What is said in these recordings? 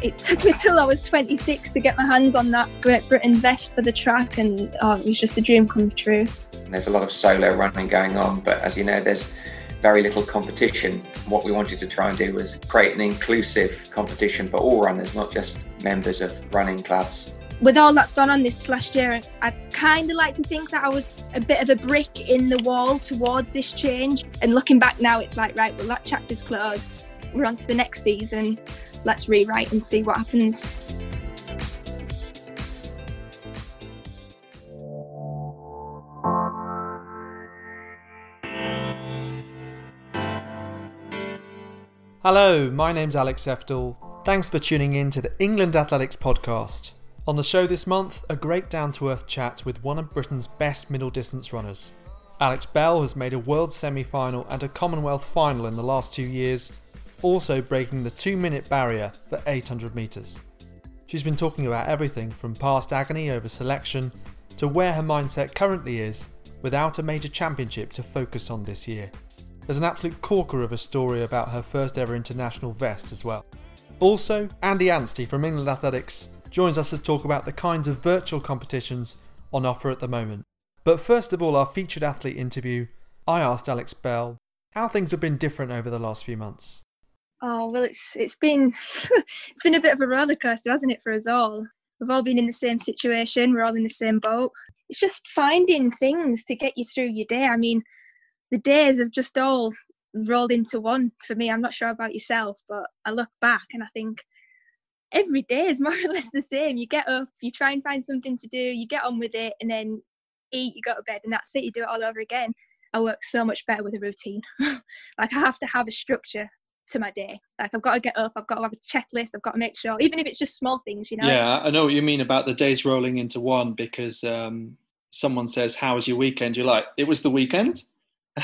It took me till I was 26 to get my hands on that Great Britain vest for the track, and oh, it was just a dream come true. There's a lot of solo running going on, but as you know, there's very little competition. What we wanted to try and do was create an inclusive competition for all runners, not just members of running clubs. With all that's gone on this last year, I kind of like to think that I was a bit of a brick in the wall towards this change. And looking back now, it's like, right, well, that chapter's closed. We're on to the next season. Let's rewrite and see what happens. Hello, my name's Alex Seftel. Thanks for tuning in to the England Athletics podcast. On the show this month, a great down to earth chat with one of Britain's best middle distance runners. Alex Bell has made a world semi final and a Commonwealth final in the last two years, also breaking the two minute barrier for 800 metres. She's been talking about everything from past agony over selection to where her mindset currently is without a major championship to focus on this year. There's an absolute corker of a story about her first ever international vest as well. Also, Andy Anstey from England Athletics joins us to talk about the kinds of virtual competitions on offer at the moment. But first of all, our featured athlete interview, I asked Alex Bell how things have been different over the last few months. Oh well, it's it's been it's been a bit of a roller coaster, hasn't it, for us all? We've all been in the same situation. We're all in the same boat. It's just finding things to get you through your day. I mean, the days have just all rolled into one for me. I'm not sure about yourself, but I look back and I think every day is more or less the same. You get up, you try and find something to do, you get on with it, and then eat, you go to bed, and that's it. You do it all over again. I work so much better with a routine. like I have to have a structure to my day. Like I've got to get up, I've got to have a checklist, I've got to make sure, even if it's just small things, you know. Yeah, I know what you mean about the days rolling into one because um, someone says, "How was your weekend?" You're like, "It was the weekend."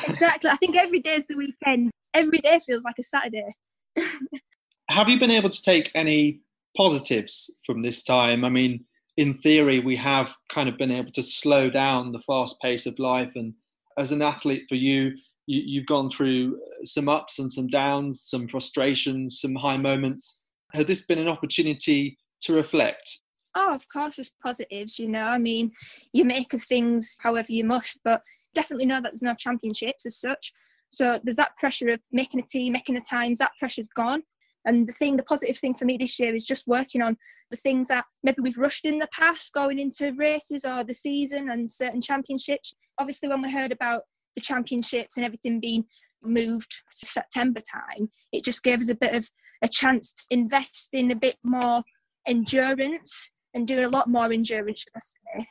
exactly. I think every day is the weekend. Every day feels like a Saturday. Have you been able to take any positives from this time? I mean, in theory, we have kind of been able to slow down the fast pace of life. And as an athlete, for you, you have gone through some ups and some downs, some frustrations, some high moments. Has this been an opportunity to reflect? Oh, of course, there's positives, you know. I mean, you make of things however you must, but definitely know that there's no championships as such. So there's that pressure of making a team, making the times, that pressure's gone. And the thing, the positive thing for me this year is just working on the things that maybe we've rushed in the past, going into races or the season and certain championships. Obviously, when we heard about the championships and everything being moved to September time, it just gave us a bit of a chance to invest in a bit more endurance and do a lot more endurance,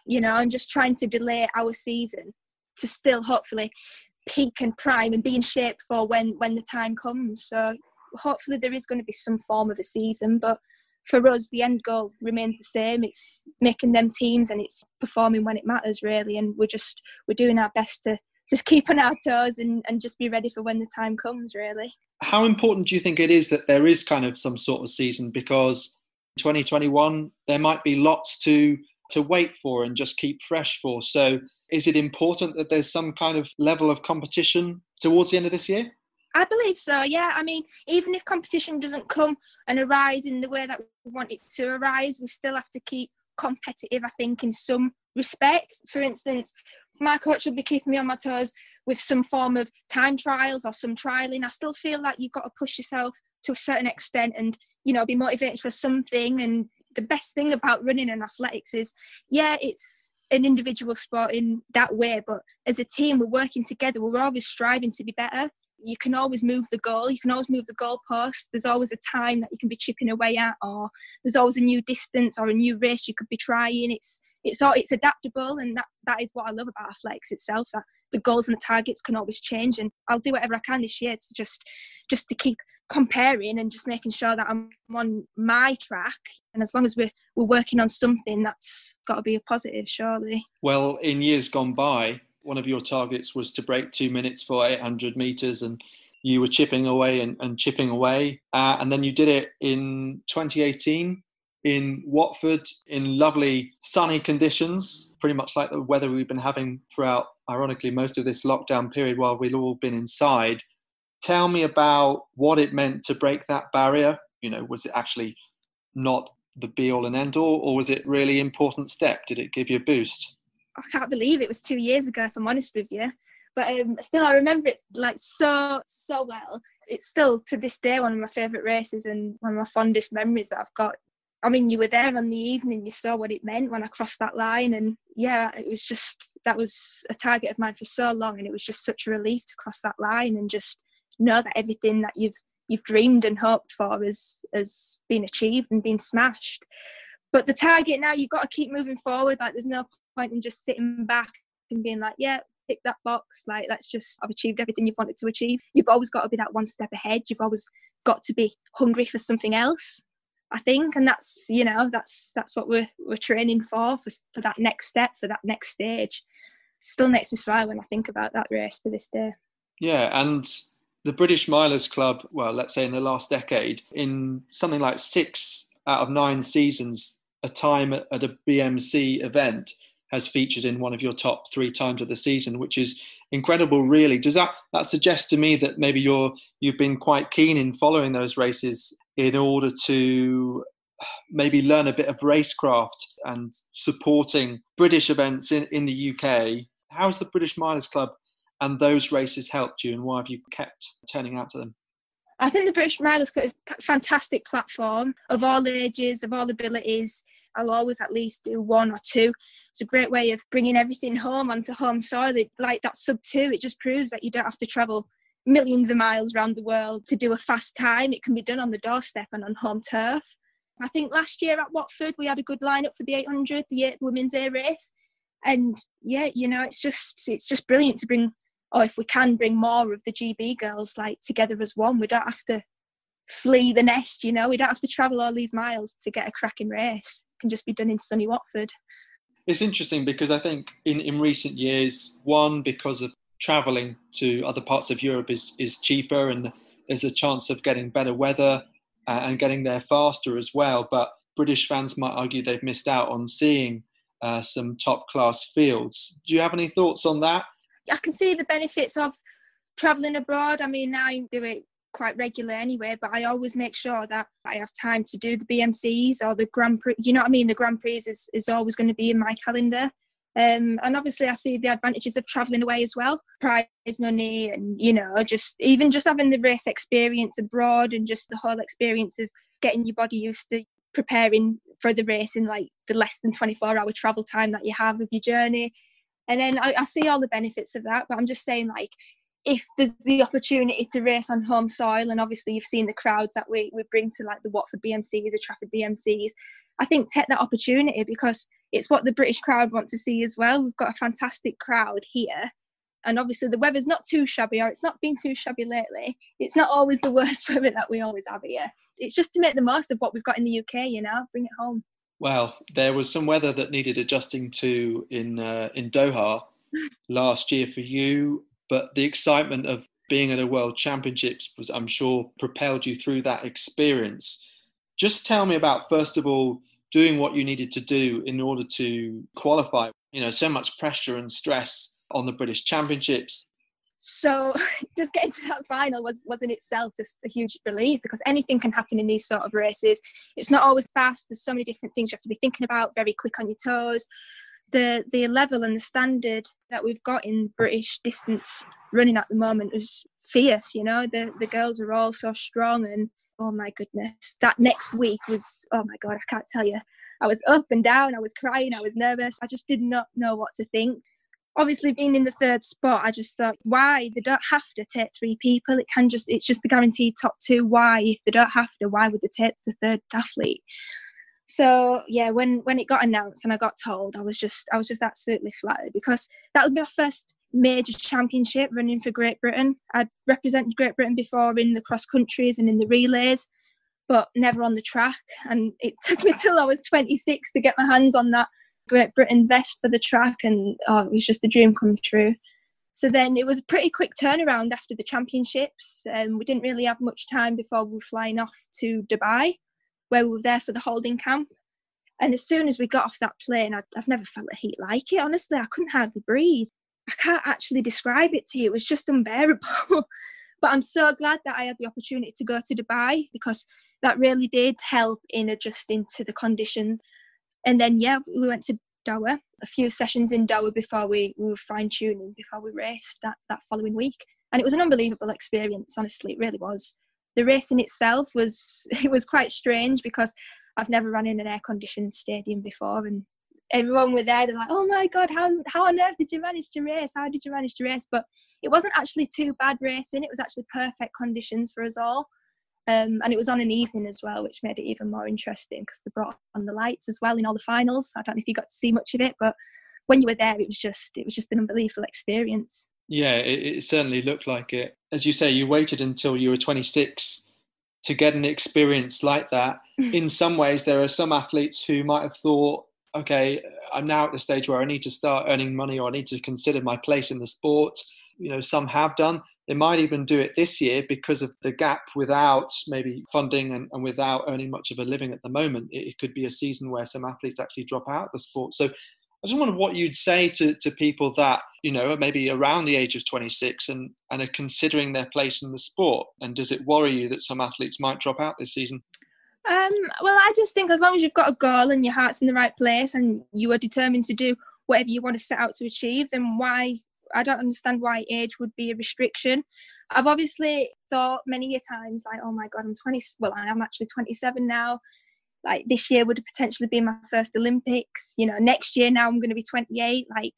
you know, and just trying to delay our season to still hopefully peak and prime and be in shape for when when the time comes. So hopefully there is going to be some form of a season, but for us the end goal remains the same. It's making them teams and it's performing when it matters really, and we're just we're doing our best to just keep on our toes and, and just be ready for when the time comes really. How important do you think it is that there is kind of some sort of season because 2021 there might be lots to to wait for and just keep fresh for. So, is it important that there's some kind of level of competition towards the end of this year? I believe so, yeah. I mean, even if competition doesn't come and arise in the way that we want it to arise, we still have to keep competitive, I think, in some respect. For instance, my coach will be keeping me on my toes with some form of time trials or some trialing. I still feel like you've got to push yourself to a certain extent and, you know, be motivated for something and the best thing about running and athletics is, yeah, it's an individual sport in that way, but as a team, we're working together. We're always striving to be better. You can always move the goal. You can always move the goalpost. There's always a time that you can be chipping away at, or there's always a new distance or a new race you could be trying. It's it's all it's adaptable, and that that is what I love about athletics itself. That the goals and the targets can always change, and I'll do whatever I can this year to just just to keep comparing and just making sure that I'm on my track. And as long as we're, we're working on something, that's got to be a positive, surely. Well, in years gone by, one of your targets was to break two minutes for 800 meters, and you were chipping away and, and chipping away. Uh, and then you did it in 2018 in Watford in lovely sunny conditions, pretty much like the weather we've been having throughout, ironically, most of this lockdown period while we've all been inside tell me about what it meant to break that barrier. You know, was it actually not the be all and end all, or was it really important step? Did it give you a boost? I can't believe it was two years ago, if I'm honest with you. But um, still, I remember it like so, so well. It's still to this day one of my favourite races and one of my fondest memories that I've got. I mean, you were there on the evening, you saw what it meant when I crossed that line. And yeah, it was just, that was a target of mine for so long. And it was just such a relief to cross that line and just know that everything that you've you've dreamed and hoped for has has been achieved and been smashed. But the target now, you've got to keep moving forward. Like there's no point in just sitting back and being like, yeah, tick that box. Like let's just I've achieved everything you've wanted to achieve. You've always got to be that one step ahead. You've always got to be hungry for something else. I think, and that's you know that's that's what we're we're training for for for that next step for that next stage. Still makes me smile when I think about that race to this day. Yeah, and the British Milers Club, well, let's say in the last decade, in something like six out of nine seasons, a time at a BMC event has featured in one of your top three times of the season, which is incredible, really. Does that that suggest to me that maybe you're you've been quite keen in following those races in order to uh, maybe learn a bit of racecraft and supporting British events in, in the UK? How's the British Milers Club and those races helped you, and why have you kept turning out to them? I think the British Milers Club is a fantastic platform of all ages, of all abilities. I'll always at least do one or two. It's a great way of bringing everything home onto home soil. Like that sub two, it just proves that you don't have to travel millions of miles around the world to do a fast time. It can be done on the doorstep and on home turf. I think last year at Watford we had a good lineup for the 800, the women's race, and yeah, you know, it's just it's just brilliant to bring or if we can bring more of the GB girls like together as one, we don't have to flee the nest, you know, we don't have to travel all these miles to get a cracking race. Can just be done in sunny Watford. It's interesting because I think in, in recent years, one, because of travelling to other parts of Europe is, is cheaper and there's a chance of getting better weather uh, and getting there faster as well. But British fans might argue they've missed out on seeing uh, some top class fields. Do you have any thoughts on that? I can see the benefits of traveling abroad. I mean, now I do it quite regular anyway, but I always make sure that I have time to do the BMCs or the Grand Prix. You know what I mean? The Grand Prix is, is always going to be in my calendar. Um, and obviously, I see the advantages of traveling away as well prize money, and you know, just even just having the race experience abroad and just the whole experience of getting your body used to preparing for the race in like the less than 24 hour travel time that you have of your journey and then I, I see all the benefits of that, but I'm just saying, like, if there's the opportunity to race on home soil, and obviously you've seen the crowds that we, we bring to like the Watford BMCs, the Trafford BMCs, I think take that opportunity because it's what the British crowd want to see as well. We've got a fantastic crowd here. And obviously the weather's not too shabby, or it's not been too shabby lately. It's not always the worst weather that we always have here. It's just to make the most of what we've got in the UK, you know, bring it home. Well, there was some weather that needed adjusting to in uh, in Doha last year for you, but the excitement of being at a World Championships was, I'm sure, propelled you through that experience. Just tell me about first of all doing what you needed to do in order to qualify. You know, so much pressure and stress on the British Championships. So just getting to that final was was in itself just a huge relief because anything can happen in these sort of races. It's not always fast. There's so many different things you have to be thinking about. Very quick on your toes. The the level and the standard that we've got in British distance running at the moment is fierce. You know, the the girls are all so strong and oh my goodness, that next week was oh my god, I can't tell you. I was up and down. I was crying. I was nervous. I just did not know what to think obviously being in the third spot i just thought why they don't have to take three people it can just it's just the guaranteed top two why if they don't have to why would they take the third athlete so yeah when when it got announced and i got told i was just i was just absolutely flattered because that was my first major championship running for great britain i'd represented great britain before in the cross countries and in the relays but never on the track and it took me till i was 26 to get my hands on that Great Britain vest for the track, and oh, it was just a dream come true. So then it was a pretty quick turnaround after the championships. Um, we didn't really have much time before we were flying off to Dubai, where we were there for the holding camp. And as soon as we got off that plane, I'd, I've never felt a heat like it. Honestly, I couldn't hardly breathe. I can't actually describe it to you. It was just unbearable. But I'm so glad that I had the opportunity to go to Dubai because that really did help in adjusting to the conditions. And then, yeah, we went to Doha, a few sessions in Doha before we, we were fine tuning, before we raced that, that following week. And it was an unbelievable experience, honestly, it really was. The race in itself was, it was quite strange because I've never run in an air conditioned stadium before. And everyone were there. They're like, "Oh my god, how how on earth did you manage to race? How did you manage to race?" But it wasn't actually too bad racing. It was actually perfect conditions for us all, um, and it was on an evening as well, which made it even more interesting because they brought on the lights as well in all the finals. I don't know if you got to see much of it, but when you were there, it was just it was just an unbelievable experience. Yeah, it, it certainly looked like it. As you say, you waited until you were 26 to get an experience like that. in some ways, there are some athletes who might have thought okay, I'm now at the stage where I need to start earning money or I need to consider my place in the sport. You know, some have done. They might even do it this year because of the gap without maybe funding and, and without earning much of a living at the moment. It, it, could be a season where some athletes actually drop out of the sport. So I just wonder what you'd say to, to people that, you know, maybe around the age of 26 and, and are considering their place in the sport. And does it worry you that some athletes might drop out this season? Um, well, I just think as long as you've got a goal and your heart's in the right place and you are determined to do whatever you want to set out to achieve, then why? I don't understand why age would be a restriction. I've obviously thought many a times, like, oh my God, I'm 20. Well, I am actually 27 now. Like this year would potentially be my first Olympics. You know, next year now I'm going to be 28. Like,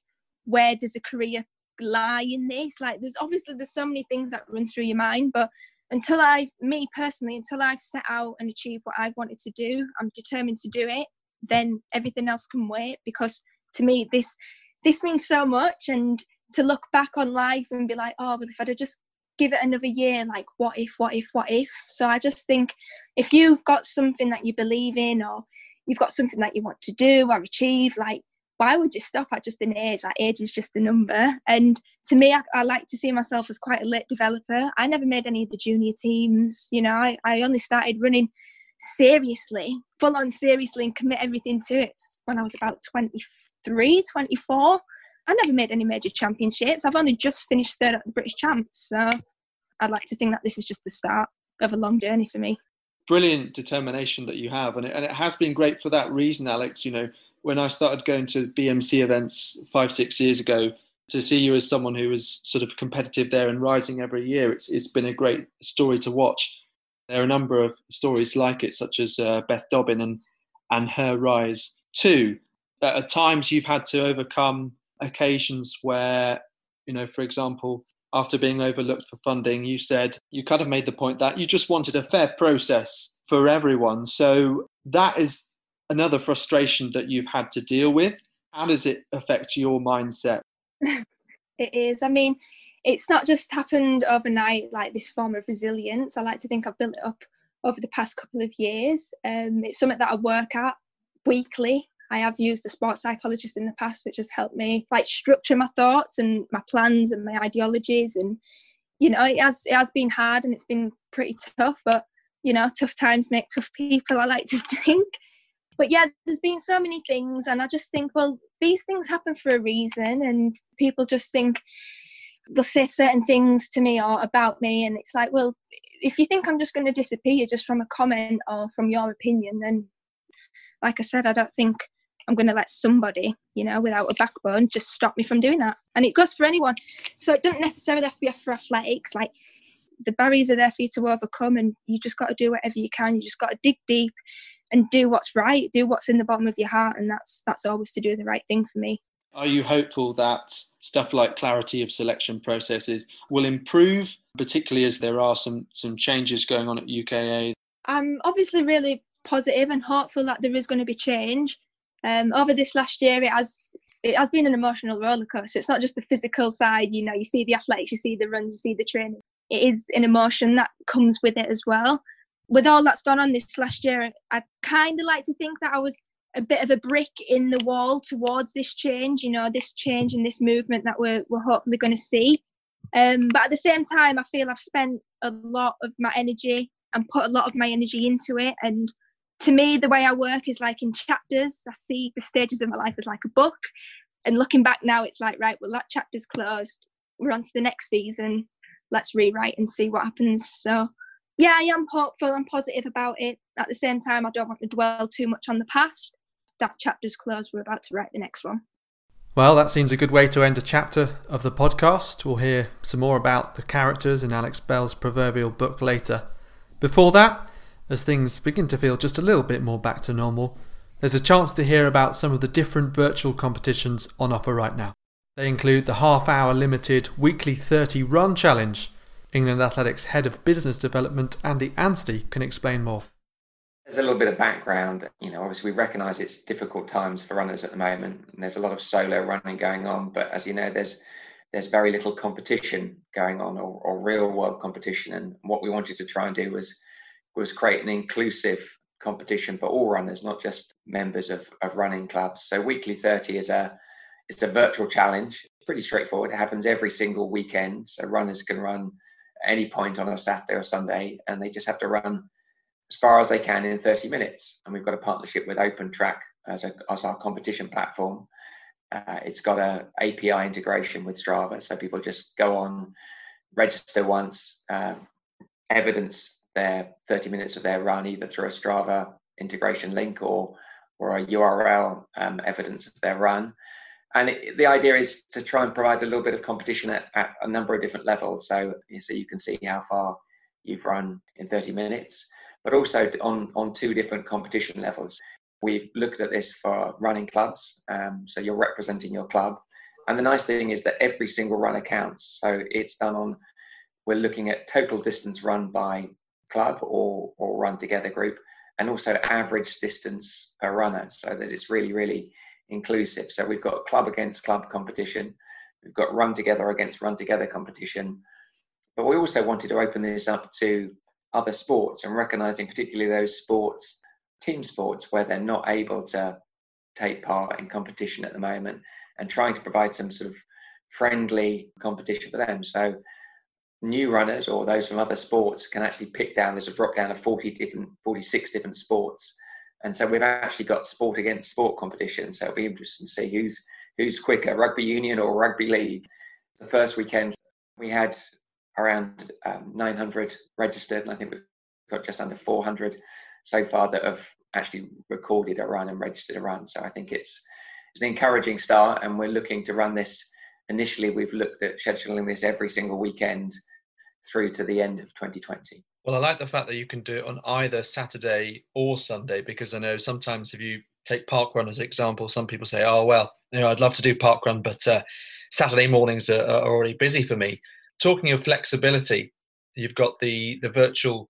where does a career lie in this? Like, there's obviously there's so many things that run through your mind, but until I've, me personally, until I've set out and achieved what I've wanted to do, I'm determined to do it, then everything else can wait because to me, this, this means so much. And to look back on life and be like, oh, well, if I'd have just give it another year, like, what if, what if, what if? So I just think if you've got something that you believe in or you've got something that you want to do or achieve, like, why would you stop at just an age? Like age is just a number. And to me, I, I, like to see myself as quite a late developer. I never made any of the junior teams. You know, I, I only started running seriously, full on seriously, and commit everything to it when I was about 23, 24. I never made any major championships. I've only just finished third at the British Champs. So I'd like to think that this is just the start of a long journey for me. Brilliant determination that you have. And it, and it has been great for that reason, Alex. You know, when I started going to BMC events five, six years ago, to see you as someone who was sort of competitive there and rising every year, it's, it's been a great story to watch. There are a number of stories like it, such as uh, Beth Dobbin and, and her rise too. At times, you've had to overcome occasions where, you know, for example, after being overlooked for funding, you said you kind of made the point that you just wanted a fair process for everyone. So that is another frustration that you've had to deal with. How does it affect your mindset? it is. I mean, it's not just happened overnight, like this form of resilience. I like to think I've built it up over the past couple of years. Um, it's something that I work at weekly. I have used a sports psychologist in the past, which has helped me like structure my thoughts and my plans and my ideologies. And you know, it has it has been hard and it's been pretty tough, but you know, tough times make tough people. I like to think but yeah, there's been so many things, and I just think, well, these things happen for a reason, and people just think they'll say certain things to me or about me, and it's like, well, if you think I'm just going to disappear just from a comment or from your opinion, then, like I said, I don't think I'm going to let somebody, you know, without a backbone, just stop me from doing that. And it goes for anyone. So it doesn't necessarily have to be for athletics. Like the barriers are there for you to overcome, and you just got to do whatever you can. You just got to dig deep and do what's right, do what's in the bottom of your heart, and that's that's always to do the right thing for me. Are you hopeful that stuff like clarity of selection processes will improve, particularly as there are some some changes going on at UKA? I'm obviously really positive and hopeful that there is going to be change. Um, over this last year, it has it has been an emotional roller coaster. It's not just the physical side. You know, you see the athletics, you see the runs, you see the training. It is an emotion that comes with it as well with all that's gone on this last year, I kind of like to think that I was a bit of a brick in the wall towards this change, you know, this change and this movement that we're, we're hopefully going to see. Um, but at the same time, I feel I've spent a lot of my energy and put a lot of my energy into it. And to me, the way I work is like in chapters. I see the stages of my life as like a book. And looking back now, it's like, right, well, that chapter's closed. We're on to the next season let's rewrite and see what happens. So yeah, I am hopeful and positive about it. At the same time, I don't want to dwell too much on the past. That chapter's closed. We're about to write the next one. Well, that seems a good way to end a chapter of the podcast. We'll hear some more about the characters in Alex Bell's proverbial book later. Before that, as things begin to feel just a little bit more back to normal, there's a chance to hear about some of the different virtual competitions on offer right now. They include the half hour limited weekly 30 run challenge. England Athletics Head of Business Development Andy Anstey can explain more. There's a little bit of background. You know, obviously, we recognise it's difficult times for runners at the moment. And there's a lot of solo running going on, but as you know, there's there's very little competition going on or, or real world competition. And what we wanted to try and do was was create an inclusive competition for all runners, not just members of, of running clubs. So weekly 30 is a it's a virtual challenge. It's pretty straightforward. It happens every single weekend. So runners can run any point on a Saturday or Sunday, and they just have to run as far as they can in 30 minutes. And we've got a partnership with OpenTrack as, a, as our competition platform. Uh, it's got a API integration with Strava, so people just go on, register once, uh, evidence their 30 minutes of their run either through a Strava integration link or or a URL um, evidence of their run. And it, the idea is to try and provide a little bit of competition at, at, a number of different levels. So, so you can see how far you've run in 30 minutes, but also on, on two different competition levels. We've looked at this for running clubs. Um, so you're representing your club. And the nice thing is that every single runner counts. So it's done on, we're looking at total distance run by club or, or run together group, and also average distance per runner so that it's really, really inclusive. So we've got club against club competition, we've got run together against run together competition, but we also wanted to open this up to other sports and recognizing particularly those sports, team sports, where they're not able to take part in competition at the moment and trying to provide some sort of friendly competition for them. So new runners or those from other sports can actually pick down there's a drop down of 40 different 46 different sports. And so we've actually got sport against sport competition so it'll be interesting to see who's who's quicker rugby union or rugby league. The first weekend we had around um, 900 registered and i think we've got just under 400 so far that have actually recorded a run and registered a run. So i think it's it's an encouraging start and we're looking to run this initially we've looked at scheduling this every single weekend through to the end of 2020. Well, I like the fact that you can do it on either Saturday or Sunday because I know sometimes if you take parkrun as an example, some people say, "Oh well, you know, I'd love to do parkrun, but uh, Saturday mornings are, are already busy for me." Talking of flexibility, you've got the the virtual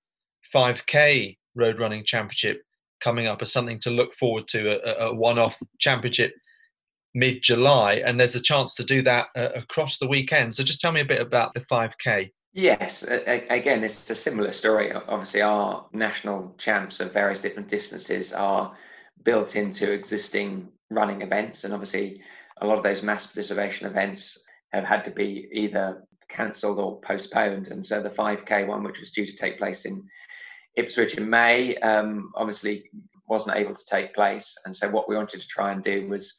5K road running championship coming up as something to look forward to, a, a one-off championship mid July, and there's a chance to do that uh, across the weekend. So just tell me a bit about the 5K. Yes, again, it's a similar story. Obviously, our national champs of various different distances are built into existing running events, and obviously, a lot of those mass participation events have had to be either cancelled or postponed. And so, the 5K one, which was due to take place in Ipswich in May, um, obviously wasn't able to take place. And so, what we wanted to try and do was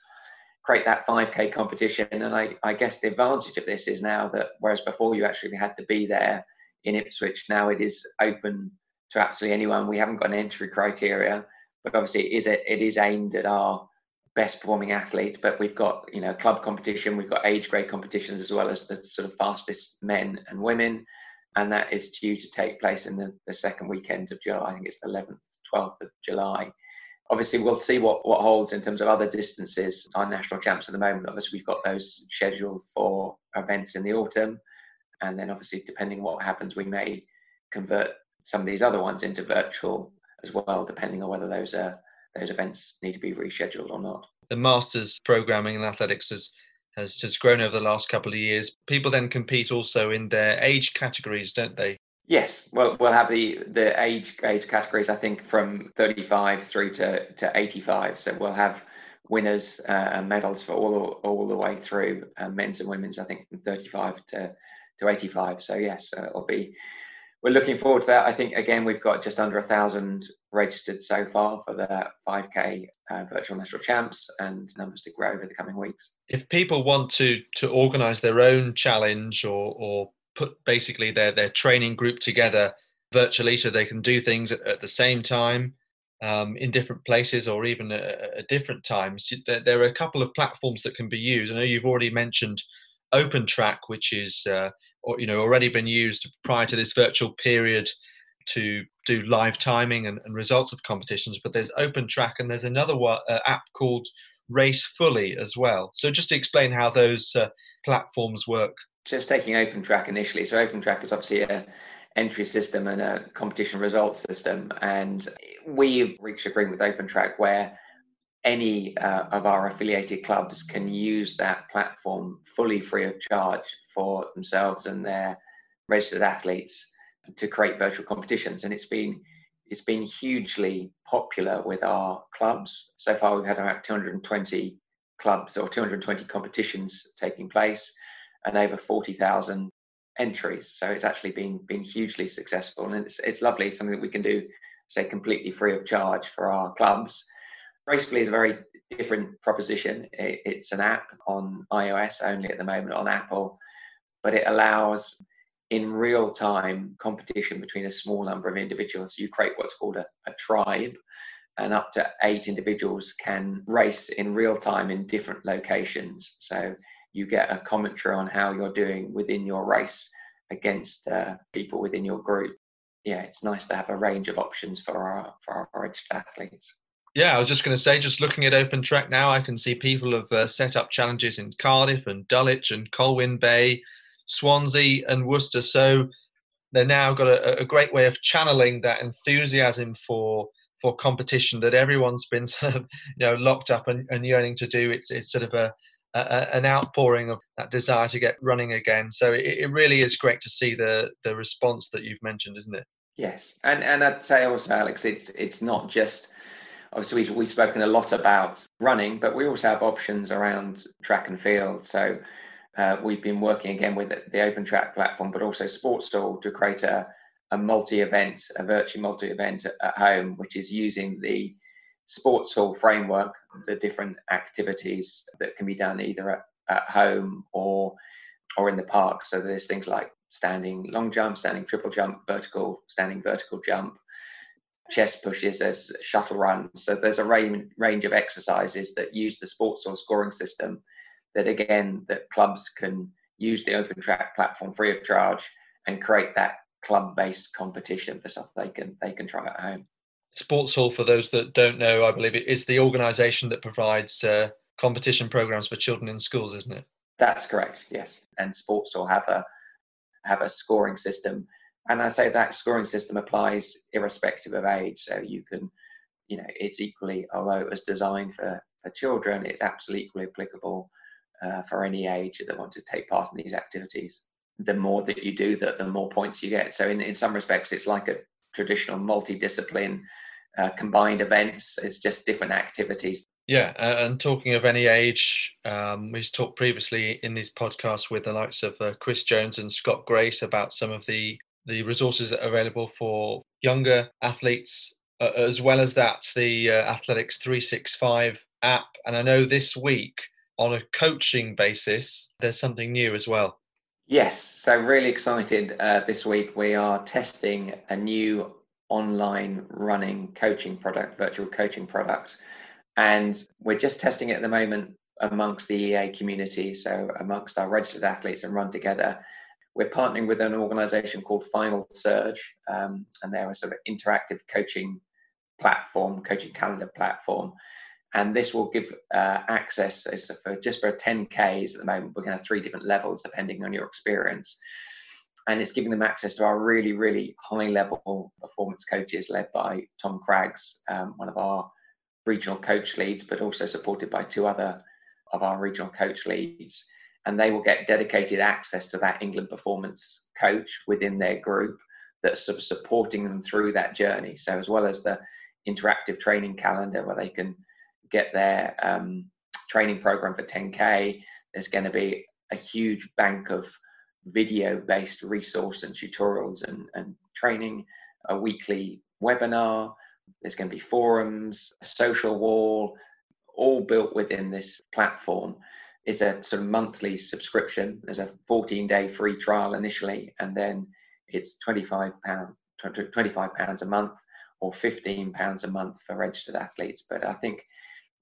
create that 5k competition. And I, I guess the advantage of this is now that whereas before you actually had to be there in ipswich now it is open to absolutely anyone. We haven't got an entry criteria but obviously it is a, it is aimed at our best performing athletes. But we've got you know club competition we've got age grade competitions as well as the sort of fastest men and women. And that is due to take place in the, the second weekend of july. I think it's the 11th 12th of july obviously we'll see what what holds in terms of other distances our national champs at the moment. Obviously we've got those scheduled for events in the autumn. And then obviously depending what happens we may convert some of these other ones into virtual as well depending on whether those are those events need to be rescheduled or not. The masters programming in athletics has has just grown over the last couple of years. People then compete also in their age categories don't they Yes, well, we'll have the the age age categories. I think from 35 through to, to 85. So we'll have winners uh, and medals for all all the way through, uh, men's and women's. I think from 35 to to 85. So yes, uh, it'll be. We're looking forward to that. I think again we've got just under a thousand registered so far for the 5K uh, virtual national champs, and numbers to grow over the coming weeks. If people want to to organise their own challenge or or put basically their their training group together virtually so they can do things at, at the same time um, in different places or even at, different times. There, there, are a couple of platforms that can be used. I know you've already mentioned open track which is uh, or, you know already been used prior to this virtual period to do live timing and, and results of competitions. But there's open track and there's another one, uh, app called Race Fully as well. So just to explain how those uh, platforms work. Just taking open track initially. So open track is obviously a entry system and a competition results system. And we've reached agreement with OpenTrack where any uh, of our affiliated clubs can use that platform fully free of charge for themselves and their registered athletes to create virtual competitions. And it's been it's been hugely popular with our clubs. So far, we've had about 220 clubs or 220 competitions taking place, and over 40,000 entries. So it's actually been been hugely successful, and it's it's lovely. It's something that we can do, say, completely free of charge for our clubs. Racefully is a very different proposition. It, it's an app on iOS only at the moment on Apple, but it allows in real time competition between a small number of individuals. You create what's called a, a tribe, and up to eight individuals can race in real time in different locations. So you get a commentary on how you're doing within your race against uh, people within your group. Yeah, it's nice to have a range of options for our for our athletes. Yeah, I was just going to say, just looking at Open Track now, I can see people have uh, set up challenges in Cardiff and Dulwich and Colwyn Bay, Swansea and Worcester. So they've now got a, a great way of channeling that enthusiasm for for competition that everyone's been sort of you know locked up and, and yearning to do. It's it's sort of a a, an outpouring of that desire to get running again. So it, it, really is great to see the the response that you've mentioned, isn't it? Yes, and and I'd say also, Alex, it's it's not just obviously we've, we've spoken a lot about running, but we also have options around track and field. So uh, we've been working again with the Open Track platform, but also Sportshall to create a, a multi-event, a virtual multi-event at home, which is using the Sportshall framework, the different activities that can be done either at, at home or or in the park. So there's things like standing long jump, standing triple jump, vertical, standing vertical jump, chest pushes, there's shuttle runs. So there's a range range of exercises that use the Sportshall scoring system that again that clubs can use the open track platform free of charge and create that club-based competition for stuff they can they can try at home. Sportshall, for those that don't know, I believe it is the organisation that provides uh, competition programs for children in schools, isn't it? That's correct. Yes, and Sportshall have a have a scoring system, and I say that scoring system applies irrespective of age. So you can, you know, it's equally although it was designed for for children, it's absolutely equally applicable uh, for any age that want to take part in these activities. The more that you do that, the more points you get. So in in some respects, it's like a traditional multidiscipline uh, combined events. It's just different activities. Yeah, uh, and talking of any age, um, we've talked previously in these podcasts with the likes of uh, Chris Jones and Scott Grace about some of the the resources that are available for younger athletes, uh, as well as that the uh, Athletics 365 app. And I know this week, on a coaching basis, there's something new as well. Yes, so really excited. Uh, this week we are testing a new online running coaching product, virtual coaching product. And we're just testing it at the moment amongst the EA community, so amongst our registered athletes and run together. We're partnering with an organization called Final Surge, um, and they're a sort of interactive coaching platform, coaching calendar platform. And this will give uh, access for just for 10Ks at the moment. We're going to have three different levels depending on your experience and it's giving them access to our really, really high level performance coaches led by Tom Craggs, um, one of our regional coach leads, but also supported by two other of our regional coach leads. And they will get dedicated access to that England performance coach within their group that's sort of supporting them through that journey. So, as well as the interactive training calendar where they can get their um, training program for 10K, there's going to be a huge bank of video based resource and tutorials and, and training, a weekly webinar. There's going to be forums, a social wall, all built within this platform. It's a sort of monthly subscription. There's a 14 day free trial initially, and then it's 25 pounds 25 pounds a month or 15 pounds a month for registered athletes. But I think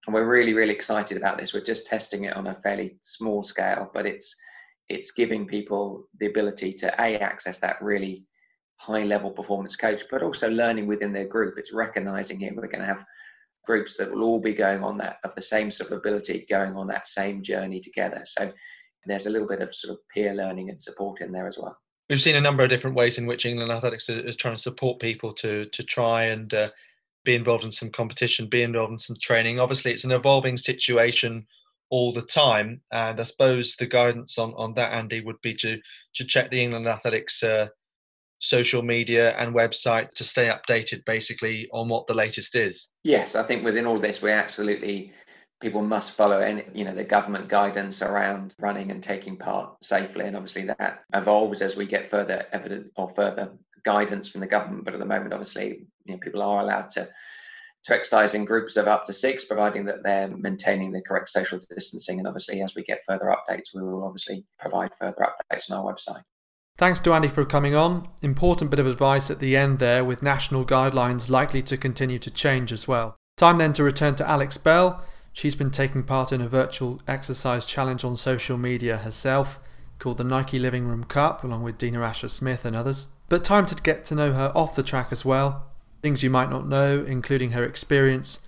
we're really really excited about this. We're just testing it on a fairly small scale, but it's it's giving people the ability to a access that really high level performance coach, but also learning within their group. It's recognizing here we're going to have groups that will all be going on that of the same sort of ability, going on that same journey together. So there's a little bit of sort of peer learning and support in there as well. We've seen a number of different ways in which England Athletics is trying to support people to to try and uh, be involved in some competition, be involved in some training. Obviously, it's an evolving situation all the time, and I suppose the guidance on on that, Andy, would be to to check the England Athletics. Uh, social media and website to stay updated basically on what the latest is yes i think within all this we absolutely people must follow any you know the government guidance around running and taking part safely and obviously that evolves as we get further evidence or further guidance from the government but at the moment obviously you know people are allowed to to exercise in groups of up to six providing that they're maintaining the correct social distancing and obviously as we get further updates we will obviously provide further updates on our website Thanks to Andy for coming on. Important bit of advice at the end there, with national guidelines likely to continue to change as well. Time then to return to Alex Bell. She's been taking part in a virtual exercise challenge on social media herself, called the Nike Living Room Cup, along with Dina Asher Smith and others. But time to get to know her off the track as well. Things you might not know, including her experience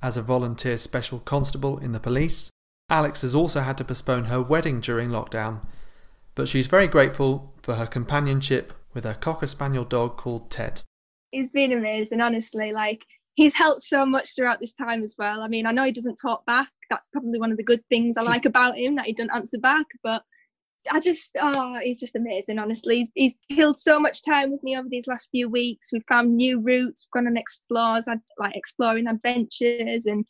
as a volunteer special constable in the police. Alex has also had to postpone her wedding during lockdown but she's very grateful for her companionship with her Cocker Spaniel dog called Ted. He's been amazing, honestly. Like, he's helped so much throughout this time as well. I mean, I know he doesn't talk back. That's probably one of the good things I like about him, that he doesn't answer back. But I just, oh, he's just amazing, honestly. He's, he's killed so much time with me over these last few weeks. We've found new routes, we've gone on explores, like exploring adventures, and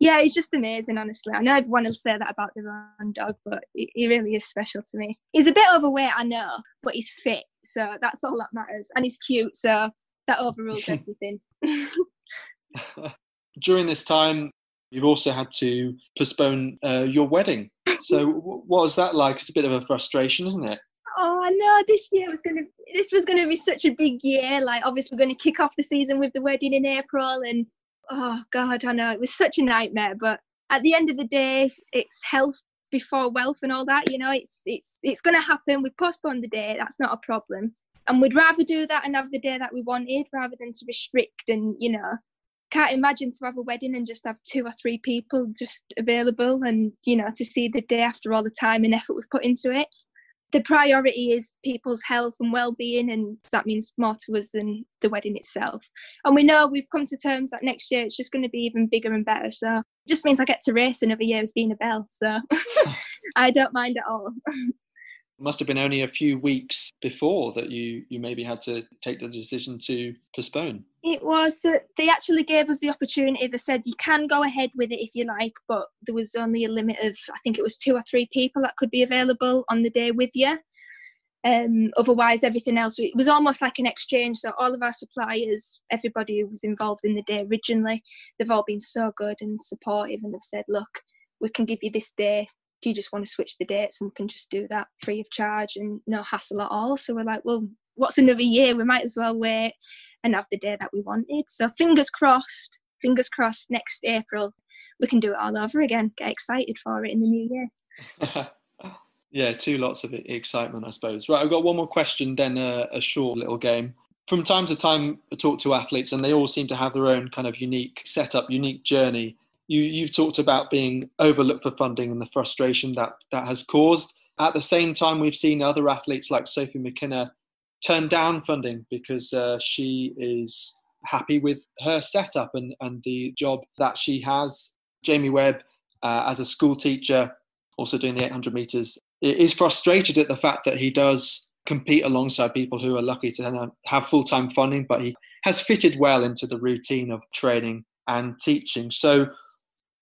yeah, he's just amazing, honestly. I know everyone will say that about the run dog, but he really is special to me. He's a bit overweight, I know, but he's fit, so that's all that matters. And he's cute, so that overrules everything. During this time, you've also had to postpone uh, your wedding. So, what was that like? It's a bit of a frustration, isn't it? oh know. This year was gonna this was gonna be such a big year. Like obviously we're gonna kick off the season with the wedding in april and oh god i know. It was such a nightmare but at the end of the day it's health before wealth and all that you know. It's it's it's to happen. We postponed the day. That's not a problem. And we'd rather do that and have the day that we wanted rather than to restrict and you know can't imagine to have a wedding and just have two or three people just available and you know to see the day after all the time and effort we've put into it. The priority is people's health and well-being and that means more to us than the wedding itself. And we know we've come to terms that next year it's just going to be even bigger and better so it just means i get to race another year as being a bell so i don't mind at all must have been only a few weeks before that you you maybe had to take the decision to postpone. It was uh, they actually gave us the opportunity. They said you can go ahead with it if you like but there was only a limit of i think it was two or three people that could be available on the day with you. Um, otherwise everything else it was almost like an exchange so all of our suppliers everybody who was involved in the day originally they've all been so good and supportive and they've said look we can give you this day do you just want to switch the dates and we can just do that free of charge and no hassle at all? So we're like well what's another year? We might as well wait and have the day that we wanted. So fingers crossed fingers crossed next april we can do it all over again get excited for it in the new year. Yeah two lots of excitement i suppose. Right i've got one more question then a, a short little game. From time to time i talk to athletes and they all seem to have their own kind of unique setup unique journey you, you've talked about being overlooked for funding and the frustration that that has caused. At the same time, we've seen other athletes like Sophie McKenna turn down funding because uh, she is happy with her setup and, and the job that she has. Jamie Webb, uh, as a school teacher, also doing the 800 meters, is frustrated at the fact that he does compete alongside people who are lucky to have full time funding, but he has fitted well into the routine of training and teaching. So,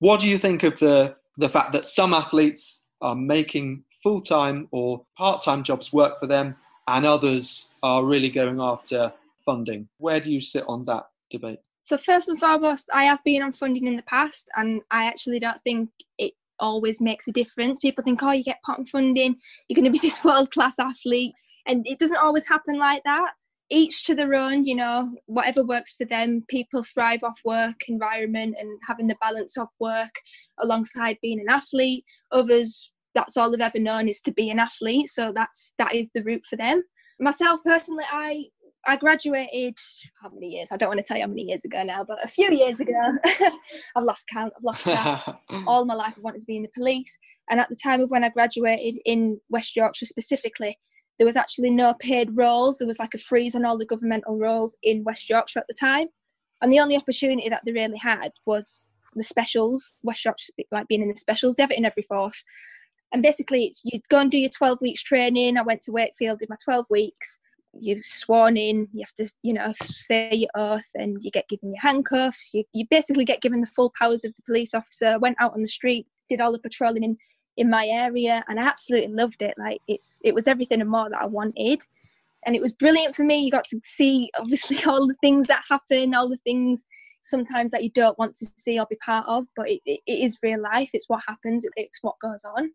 what do you think of the the fact that some athletes are making full time or part time jobs work for them, and others are really going after funding? Where do you sit on that debate? So first and foremost, I have been on funding in the past, and I actually don't think it always makes a difference. People think, oh, you get pot funding, you're going to be this world class athlete. And it doesn't always happen like that. Each to their own, you know, whatever works for them. People thrive off work environment and having the balance of work alongside being an athlete. Others, that's all they've ever known is to be an athlete. So that's that is the route for them. Myself personally, I I graduated how many years? I don't want to tell you how many years ago now, but a few years ago. I've lost count. I've lost count. All my life I wanted to be in the police. And at the time of when I graduated in West Yorkshire specifically, there was actually no paid roles. There was like a freeze on all the governmental roles in West Yorkshire at the time. And the only opportunity that they really had was the specials, West Yorkshire like being in the specials, they have it in every force. And basically it's you'd go and do your 12 weeks training. I went to Wakefield, did my 12 weeks you're sworn in, you have to, you know, say your oath and you get given your handcuffs. You, you basically get given the full powers of the police officer. Went out on the street, did all the patrolling in, in my area and I absolutely loved it. Like it's it was everything and more that I wanted. And it was brilliant for me. You got to see obviously all the things that happen, all the things sometimes that you don't want to see or be part of, but it, it, it is real life. It's what happens, it's what goes on.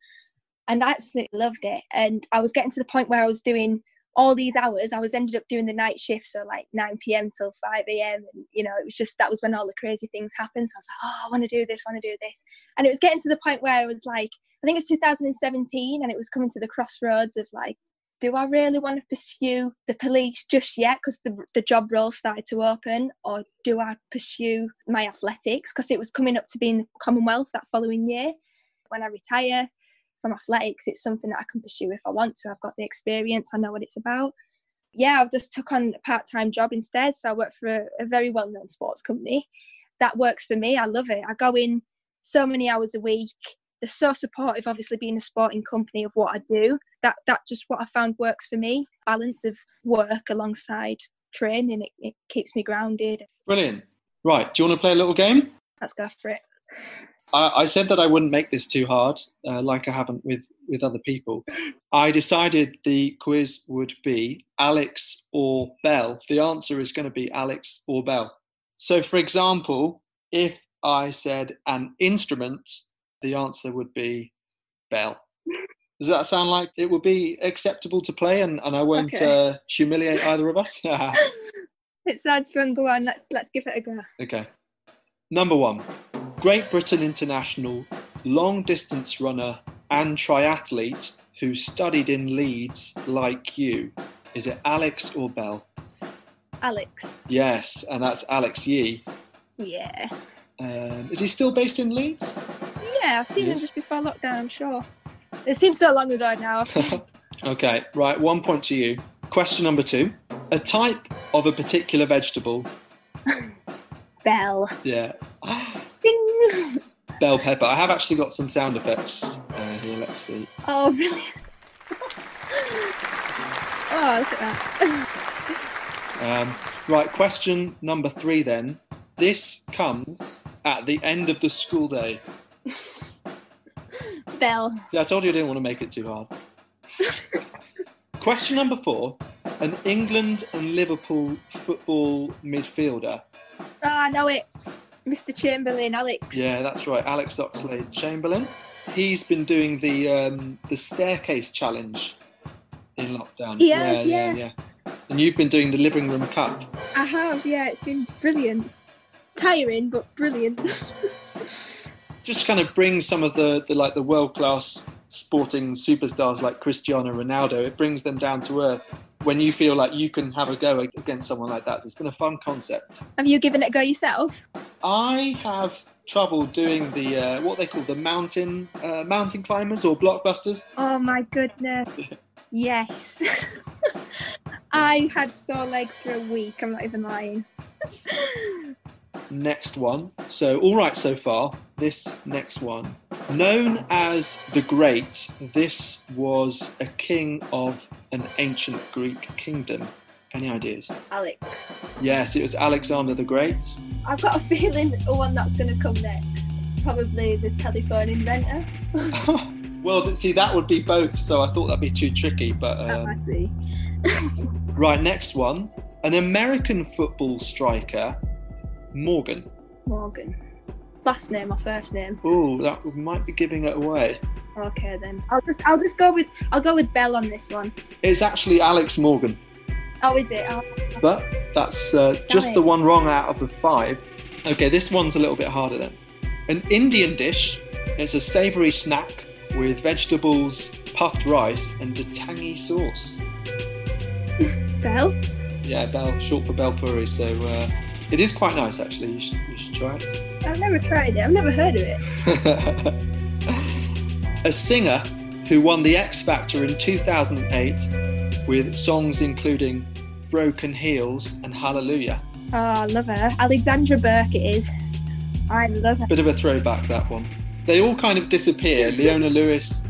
And I absolutely loved it. And I was getting to the point where I was doing all these hours i was ended up doing the night shift so like 9 p.m till 5 a.m and you know it was just that was when all the crazy things happened. So i was like oh i want to do this want to do this. And it was getting to the point where i was like i think it was 2017 and it was coming to the crossroads of like do i really want to pursue the police just yet? Because the, the job roles started to open or do i pursue my athletics? Because it was coming up to being commonwealth that following year. When i retire from athletics, it's something that I can pursue if I want to. I've got the experience, I know what it's about. Yeah, I've just took on a part-time job instead. So I work for a, a very well-known sports company. That works for me. I love it. I go in so many hours a week. They're so supportive, obviously being a sporting company of what I do. That that just what I found works for me. Balance of work alongside training. It, it keeps me grounded. Brilliant. Right. Do you want to play a little game? Let's go for it. I, I said that I wouldn't make this too hard, uh, like I haven't with with other people. I decided the quiz would be Alex or Bell. The answer is going to be Alex or Bell. So, for example, if I said an instrument, the answer would be Bell. Does that sound like it would be acceptable to play and, and I won't okay. uh, humiliate either of us? it sounds fun. Go on, let's let's give it a go. Okay. Number one. Great Britain international, long distance runner, and triathlete who studied in Leeds like you. Is it Alex or Bell? Alex. Yes, and that's Alex Yee. Yeah. Um, is he still based in Leeds? Yeah, I've seen him just before lockdown, I'm sure. It seems so long ago now. okay, right, one point to you. Question number two. A type of a particular vegetable. Bell. Yeah. Bell pepper. I have actually got some sound effects uh, here. Let's see. Oh, really? oh, look at that. Um, right, question number three then. This comes at the end of the school day. Bell. Yeah, I told you I didn't want to make it too hard. question number four. An England and Liverpool football midfielder. Oh, I know it. Mr. Chamberlain, Alex. Yeah, that's right, Alex Oxlade Chamberlain. He's been doing the um, the staircase challenge in lockdown. He has, yeah, yeah, yeah. And you've been doing the living room cup. I have, yeah. It's been brilliant, tiring but brilliant. Just kind of brings some of the, the like the world class sporting superstars like Cristiano Ronaldo. It brings them down to earth when you feel like you can have a go against someone like that. It's been a fun concept. Have you given it a go yourself? I have trouble doing the uh, what they call the mountain uh, mountain climbers or blockbusters. Oh my goodness! yes, I had sore legs for a week. I'm not even lying. next one. So all right so far. This next one, known as the Great, this was a king of an ancient Greek kingdom. Any ideas? Alex. Yes, it was Alexander the Great. I've got a feeling the one that's going to come next. Probably the telephone inventor. well, see, that would be both, so I thought that'd be too tricky. But um... oh, I see. right, next one. An American football striker, Morgan. Morgan. Last name or first name? Oh, that might be giving it away. Okay then. I'll just I'll just go with I'll go with Bell on this one. It's actually Alex Morgan, Oh, is it? Oh, but that's uh, just the one wrong out of the five. Okay, this one's a little bit harder then. An Indian dish is a savoury snack with vegetables, puffed rice, and a tangy sauce. Bell. Yeah, bell, short for bhel puri. So uh, it is quite nice actually. You should, you should try it. I've never tried it. I've never heard of it. a singer who won the X Factor in 2008 with songs including Broken Heels and Hallelujah. Oh, I love her. Alexandra Burke it is. I love her. Bit of a throwback, that one. They all kind of disappear. Leona Lewis,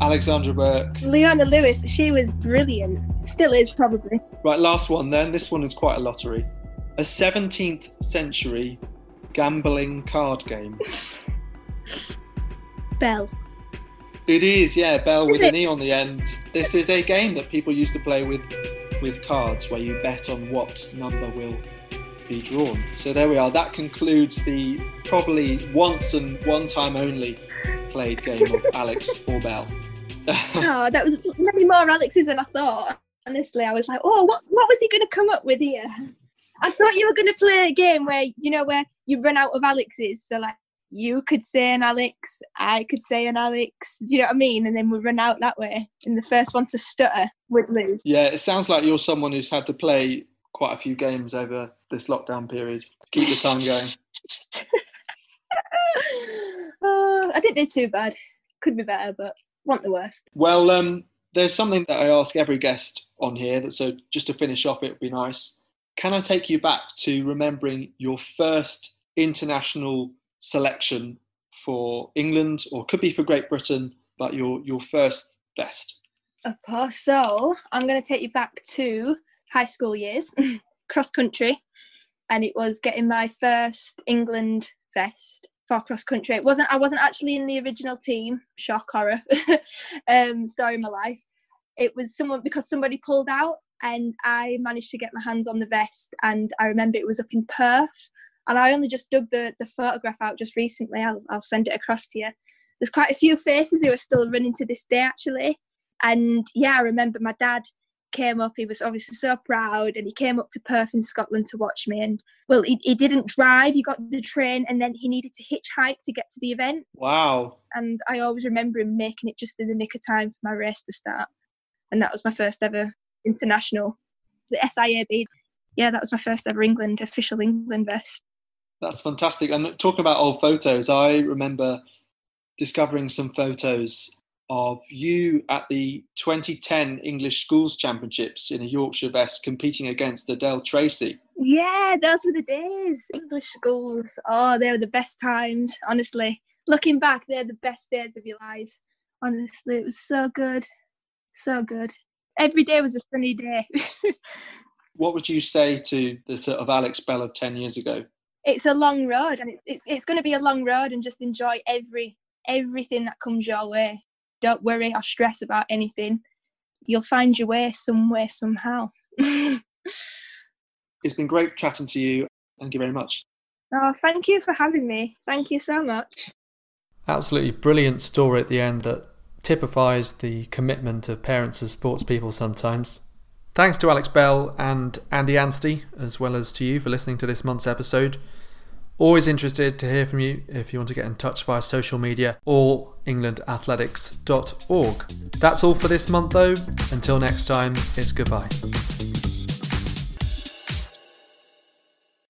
Alexandra Burke. Leona Lewis, she was brilliant. Still is probably. Right, last one then. This one is quite a lottery. A 17th century gambling card game. Bell. It is, yeah, Bell with it? an E on the end. This is a game that people used to play with with cards where you bet on what number will be drawn. So there we are. That concludes the probably once and one time only played game of Alex or Bell. Oh, that was many more Alexes than I thought. Honestly, I was like, oh, what, what was he going to come up with here? I thought you were going to play a game where, you know, where you run out of Alexes. So, like, you could say an Alex, I could say an Alex, you know what I mean? And then we run out that way. And the first one to stutter would lose. yeah, it sounds like you're someone who's had to play quite a few games over this lockdown period to keep the time going. oh, I didn't do too bad. Could be better, but want the worst. Well, um, there's something that I ask every guest on here. That so just to finish off, it would be nice. Can I take you back to remembering your first international selection for England, or could be for Great Britain, but your your first best? Of course. So I'm going to take you back to high school years, cross country, and it was getting my first England vest for cross country. It wasn't. I wasn't actually in the original team. Shock horror. um, story of my life. It was someone because somebody pulled out, and I managed to get my hands on the vest. And I remember it was up in Perth, and I only just dug the the photograph out just recently. I'll I'll send it across to you. There's quite a few faces who are still running to this day, actually. And yeah, I remember my dad came up. He was obviously so proud, and he came up to Perth in Scotland to watch me. And well, he, he didn't drive; he got the train, and then he needed to hitchhike to get to the event. Wow, And I always remember him making it just in the nick of time for my race to start. And that was my first ever international, the SIAB. Yeah, that was my first ever England official England vest. that's fantastic. And talking about old photos, I remember discovering some photos of you at the 2010 English Schools Championships in a Yorkshire vest competing against Adelle Tracey. Yeah, those were the days. English schools. Oh, they were the best times, honestly. Looking back, they're the best days of your lives. Honestly, it was so good. So good. Every day was a sunny day. What would you say to the sort of Alex Bell of 10 years ago? it's a long road and it's it's, it's going to be a long road and just enjoy every everything that comes your way. Don't worry or stress about anything. You'll find your way somewhere somehow. It's been great chatting to you. Thank you very much. Oh, thank you for having me. Thank you so much. Absolutely brilliant story at the end that typifies the commitment of parents as sports people sometimes. Thanks to Alex Bell and Andy Anstey, as well as to you for listening to this month's episode. Always interested to hear from you if you want to get in touch via social media or englandathletics.org. That's all for this month, though. Until next time, it's goodbye.